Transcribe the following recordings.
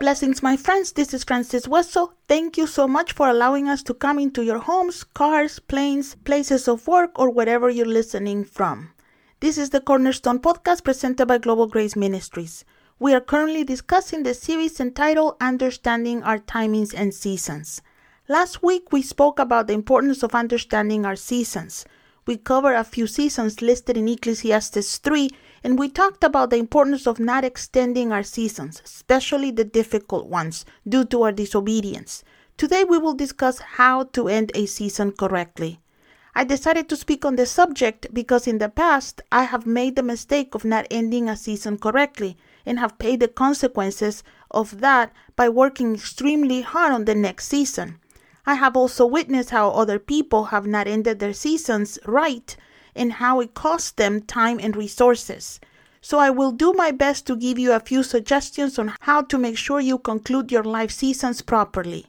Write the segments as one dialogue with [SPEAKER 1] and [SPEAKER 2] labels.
[SPEAKER 1] Blessings, my friends. This is Francis Wessel. Thank you so much for allowing us to come into your homes, cars, planes, places of work, or wherever you're listening from. This is the Cornerstone podcast presented by Global Grace Ministries. We are currently discussing the series entitled Understanding Our Timings and Seasons. Last week, we spoke about the importance of understanding our seasons. We covered a few seasons listed in Ecclesiastes 3 and we talked about the importance of not extending our seasons, especially the difficult ones, due to our disobedience. Today we will discuss how to end a season correctly. I decided to speak on the subject because in the past I have made the mistake of not ending a season correctly and have paid the consequences of that by working extremely hard on the next season. I have also witnessed how other people have not ended their seasons right and how it costs them time and resources. So I will do my best to give you a few suggestions on how to make sure you conclude your life seasons properly.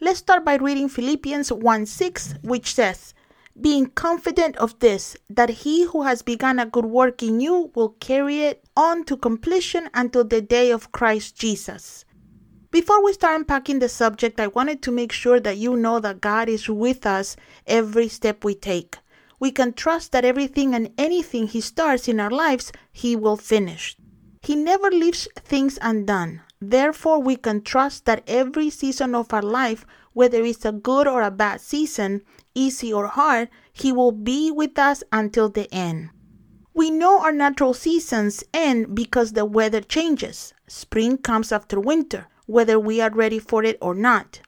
[SPEAKER 1] Let's start by reading Philippians 1 6, which says, Being confident of this, that he who has begun a good work in you will carry it on to completion until the day of Christ Jesus. Before we start unpacking the subject, I wanted to make sure that you know that God is with us every step we take we can trust that everything and anything He starts in our lives, He will finish. He never leaves things undone. Therefore, we can trust that every season of our life, whether it's a good or a bad season, easy or hard, He will be with us until the end. We know our natural seasons end because the weather changes. Spring comes after winter, whether we are ready for it or not.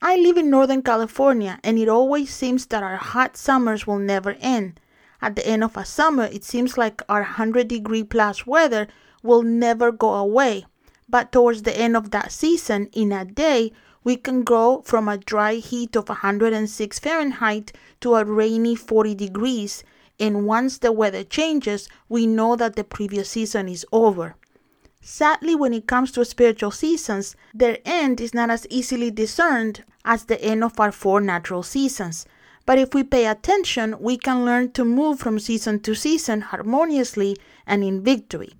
[SPEAKER 1] I live in Northern California, and it always seems that our hot summers will never end. At the end of a summer, it seems like our 100 degree plus weather will never go away. But towards the end of that season, in a day, we can go from a dry heat of 106 Fahrenheit to a rainy 40 degrees. And once the weather changes, we know that the previous season is over. Sadly, when it comes to spiritual seasons, their end is not as easily discerned as the end of our four natural seasons. But if we pay attention, we can learn to move from season to season harmoniously and in victory.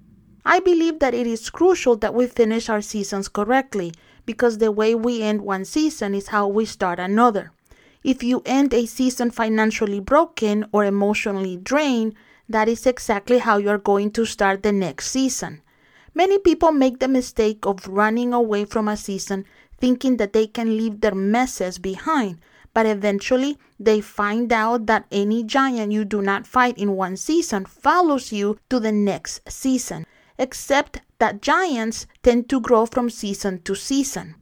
[SPEAKER 1] I believe that it is crucial that we finish our seasons correctly because the way we end one season is how we start another. If you end a season financially broken or emotionally drained, that is exactly how you are going to start the next season. Many people make the mistake of running away from a season thinking that they can leave their messes behind, but eventually they find out that any giant you do not fight in one season follows you to the next season, except that giants tend to grow from season to season.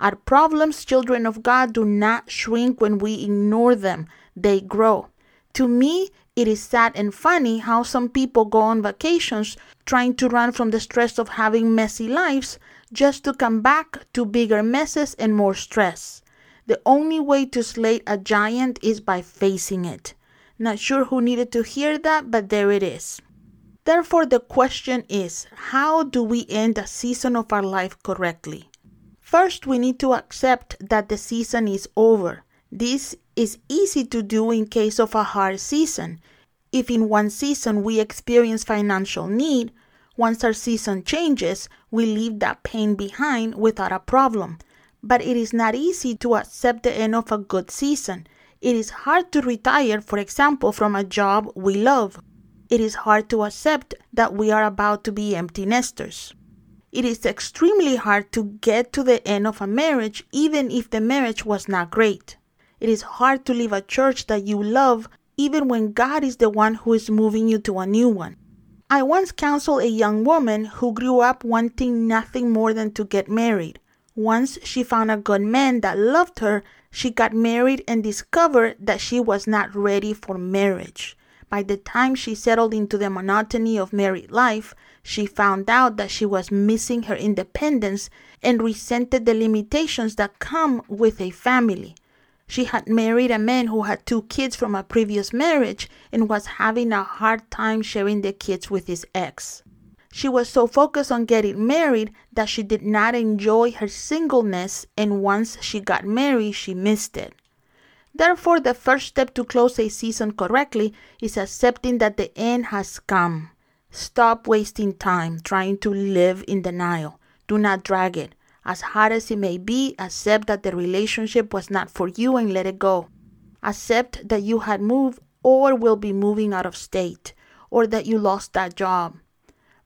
[SPEAKER 1] Our problems, children of God, do not shrink when we ignore them, they grow. To me, it is sad and funny how some people go on vacations trying to run from the stress of having messy lives just to come back to bigger messes and more stress. The only way to slay a giant is by facing it. Not sure who needed to hear that, but there it is. Therefore, the question is how do we end a season of our life correctly? First, we need to accept that the season is over. This is easy to do in case of a hard season. If in one season we experience financial need, once our season changes, we leave that pain behind without a problem. But it is not easy to accept the end of a good season. It is hard to retire, for example, from a job we love. It is hard to accept that we are about to be empty nesters. It is extremely hard to get to the end of a marriage, even if the marriage was not great. It is hard to leave a church that you love even when God is the one who is moving you to a new one. I once counseled a young woman who grew up wanting nothing more than to get married. Once she found a good man that loved her, she got married and discovered that she was not ready for marriage. By the time she settled into the monotony of married life, she found out that she was missing her independence and resented the limitations that come with a family. She had married a man who had two kids from a previous marriage and was having a hard time sharing the kids with his ex. She was so focused on getting married that she did not enjoy her singleness, and once she got married, she missed it. Therefore, the first step to close a season correctly is accepting that the end has come. Stop wasting time trying to live in denial. Do not drag it. As hard as it may be, accept that the relationship was not for you and let it go. Accept that you had moved or will be moving out of state, or that you lost that job.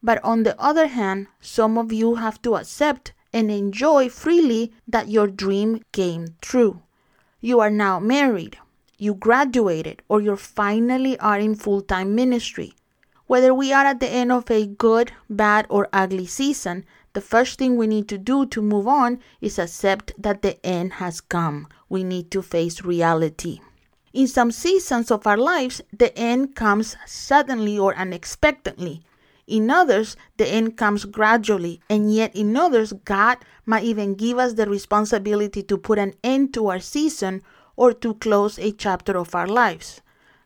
[SPEAKER 1] But on the other hand, some of you have to accept and enjoy freely that your dream came true. You are now married, you graduated, or you finally are in full time ministry. Whether we are at the end of a good, bad, or ugly season, the first thing we need to do to move on is accept that the end has come. We need to face reality. In some seasons of our lives, the end comes suddenly or unexpectedly. In others, the end comes gradually, and yet in others, God might even give us the responsibility to put an end to our season or to close a chapter of our lives.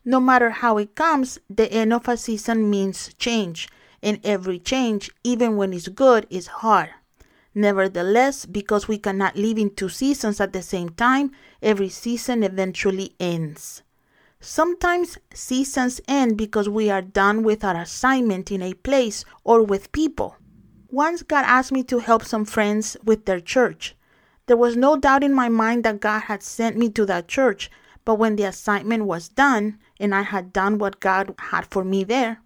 [SPEAKER 1] No matter how it comes, the end of a season means change, and every change, even when it's good, is hard. Nevertheless, because we cannot live in two seasons at the same time, every season eventually ends. Sometimes seasons end because we are done with our assignment in a place or with people. Once God asked me to help some friends with their church. There was no doubt in my mind that God had sent me to that church, but when the assignment was done and I had done what God had for me there,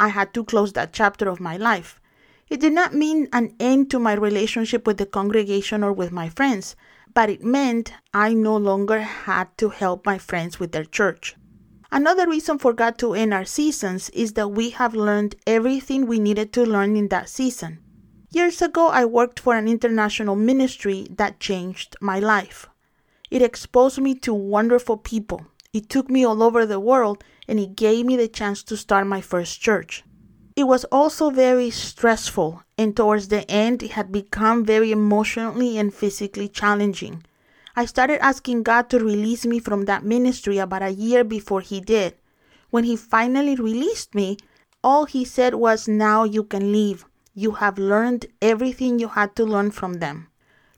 [SPEAKER 1] I had to close that chapter of my life. It did not mean an end to my relationship with the congregation or with my friends, but it meant I no longer had to help my friends with their church. Another reason for God to end our seasons is that we have learned everything we needed to learn in that season. Years ago, I worked for an international ministry that changed my life. It exposed me to wonderful people. It took me all over the world and it gave me the chance to start my first church. It was also very stressful, and towards the end, it had become very emotionally and physically challenging. I started asking God to release me from that ministry about a year before He did. When He finally released me, all He said was, Now you can leave. You have learned everything you had to learn from them.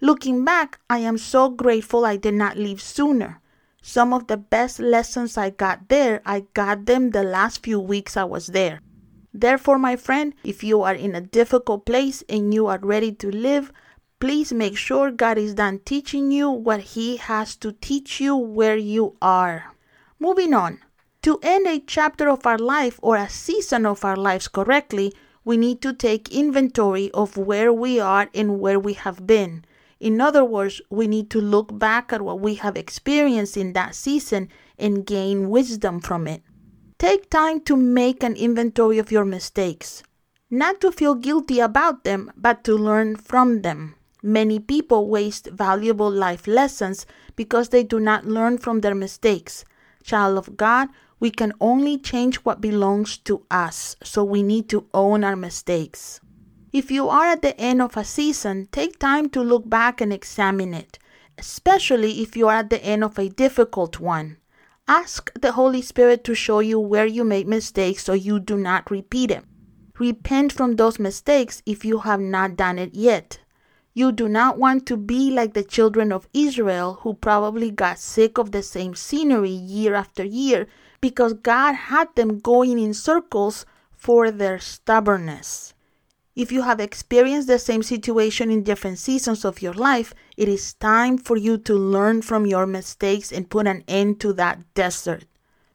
[SPEAKER 1] Looking back, I am so grateful I did not leave sooner. Some of the best lessons I got there, I got them the last few weeks I was there. Therefore, my friend, if you are in a difficult place and you are ready to live, please make sure God is done teaching you what He has to teach you where you are. Moving on. To end a chapter of our life or a season of our lives correctly, we need to take inventory of where we are and where we have been. In other words, we need to look back at what we have experienced in that season and gain wisdom from it. Take time to make an inventory of your mistakes, not to feel guilty about them, but to learn from them. Many people waste valuable life lessons because they do not learn from their mistakes. Child of God, we can only change what belongs to us, so we need to own our mistakes. If you are at the end of a season, take time to look back and examine it, especially if you are at the end of a difficult one. Ask the Holy Spirit to show you where you made mistakes so you do not repeat them. Repent from those mistakes if you have not done it yet. You do not want to be like the children of Israel who probably got sick of the same scenery year after year because God had them going in circles for their stubbornness. If you have experienced the same situation in different seasons of your life, it is time for you to learn from your mistakes and put an end to that desert.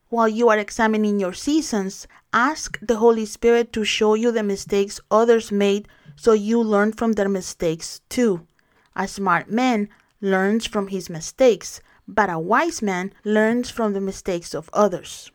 [SPEAKER 1] While you are examining your seasons, ask the Holy Spirit to show you the mistakes others made so you learn from their mistakes too. A smart man learns from his mistakes, but a wise man learns from the mistakes of others.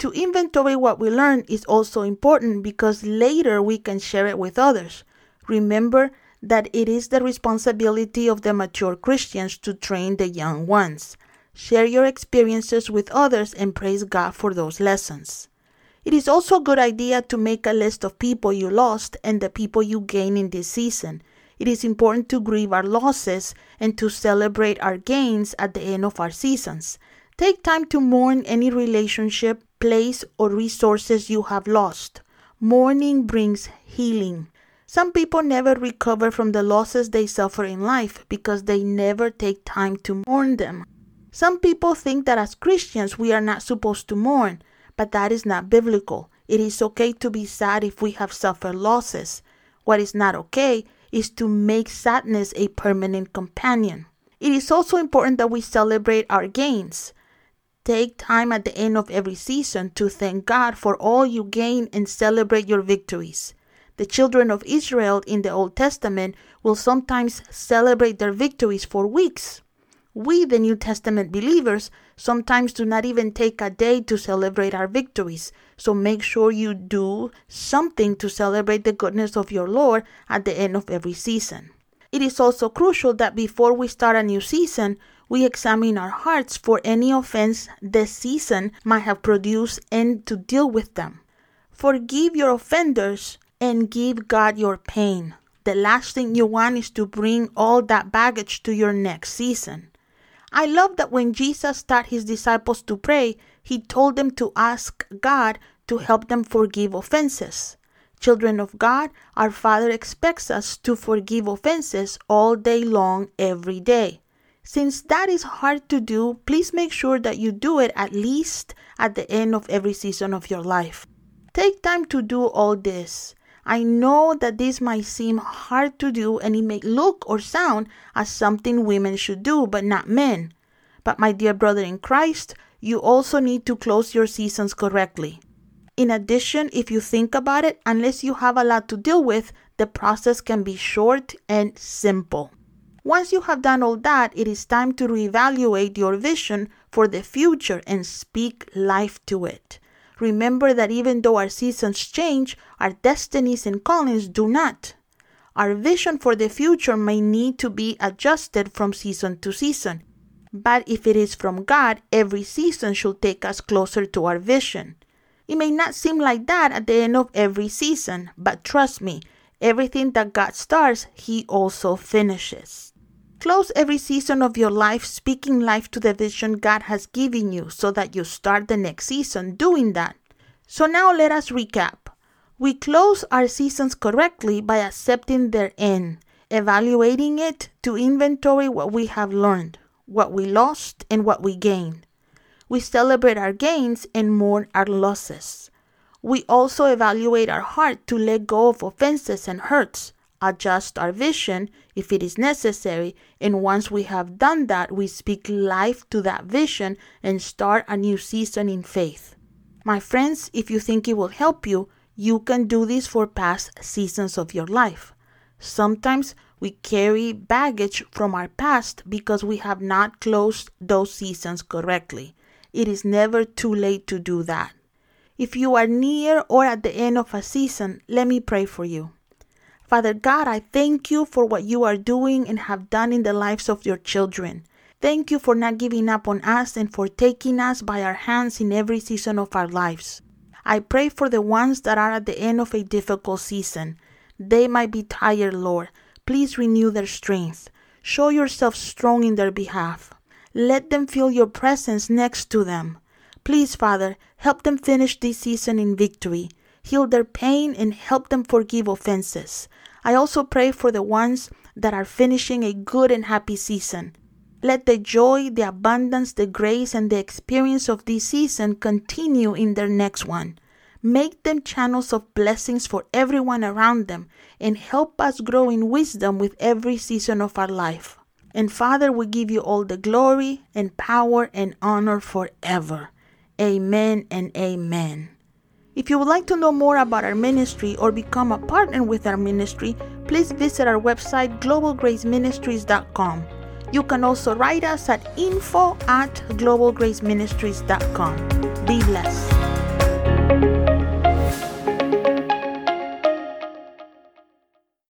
[SPEAKER 1] To inventory what we learn is also important because later we can share it with others. Remember that it is the responsibility of the mature Christians to train the young ones. Share your experiences with others and praise God for those lessons. It is also a good idea to make a list of people you lost and the people you gain in this season. It is important to grieve our losses and to celebrate our gains at the end of our seasons. Take time to mourn any relationship, place, or resources you have lost. Mourning brings healing. Some people never recover from the losses they suffer in life because they never take time to mourn them. Some people think that as Christians we are not supposed to mourn, but that is not biblical. It is okay to be sad if we have suffered losses. What is not okay is to make sadness a permanent companion. It is also important that we celebrate our gains. Take time at the end of every season to thank God for all you gain and celebrate your victories. The children of Israel in the Old Testament will sometimes celebrate their victories for weeks. We, the New Testament believers, sometimes do not even take a day to celebrate our victories. So make sure you do something to celebrate the goodness of your Lord at the end of every season. It is also crucial that before we start a new season, we examine our hearts for any offense this season might have produced and to deal with them. Forgive your offenders and give God your pain. The last thing you want is to bring all that baggage to your next season. I love that when Jesus taught his disciples to pray, he told them to ask God to help them forgive offenses. Children of God, our Father expects us to forgive offenses all day long, every day. Since that is hard to do, please make sure that you do it at least at the end of every season of your life. Take time to do all this. I know that this might seem hard to do and it may look or sound as something women should do, but not men. But my dear brother in Christ, you also need to close your seasons correctly. In addition, if you think about it, unless you have a lot to deal with, the process can be short and simple. Once you have done all that, it is time to reevaluate your vision for the future and speak life to it. Remember that even though our seasons change, our destinies and callings do not. Our vision for the future may need to be adjusted from season to season. But if it is from God, every season should take us closer to our vision. It may not seem like that at the end of every season, but trust me, everything that God starts, He also finishes. Close every season of your life speaking life to the vision God has given you so that you start the next season doing that. So now let us recap. We close our seasons correctly by accepting their end, evaluating it to inventory what we have learned, what we lost, and what we gained. We celebrate our gains and mourn our losses. We also evaluate our heart to let go of offenses and hurts, adjust our vision if it is necessary, and once we have done that, we speak life to that vision and start a new season in faith. My friends, if you think it will help you, you can do this for past seasons of your life. Sometimes we carry baggage from our past because we have not closed those seasons correctly. It is never too late to do that. If you are near or at the end of a season, let me pray for you. Father God, I thank you for what you are doing and have done in the lives of your children. Thank you for not giving up on us and for taking us by our hands in every season of our lives. I pray for the ones that are at the end of a difficult season. They might be tired, Lord. Please renew their strength. Show yourself strong in their behalf. Let them feel your presence next to them. Please, Father, help them finish this season in victory. Heal their pain and help them forgive offenses. I also pray for the ones that are finishing a good and happy season. Let the joy, the abundance, the grace, and the experience of this season continue in their next one. Make them channels of blessings for everyone around them and help us grow in wisdom with every season of our life. And Father, we give you all the glory and power and honor forever. Amen and amen. If you would like to know more about our ministry or become a partner with our ministry, please visit our website globalgraceministries.com. You can also write us at info at globalgraceministries.com. Be blessed.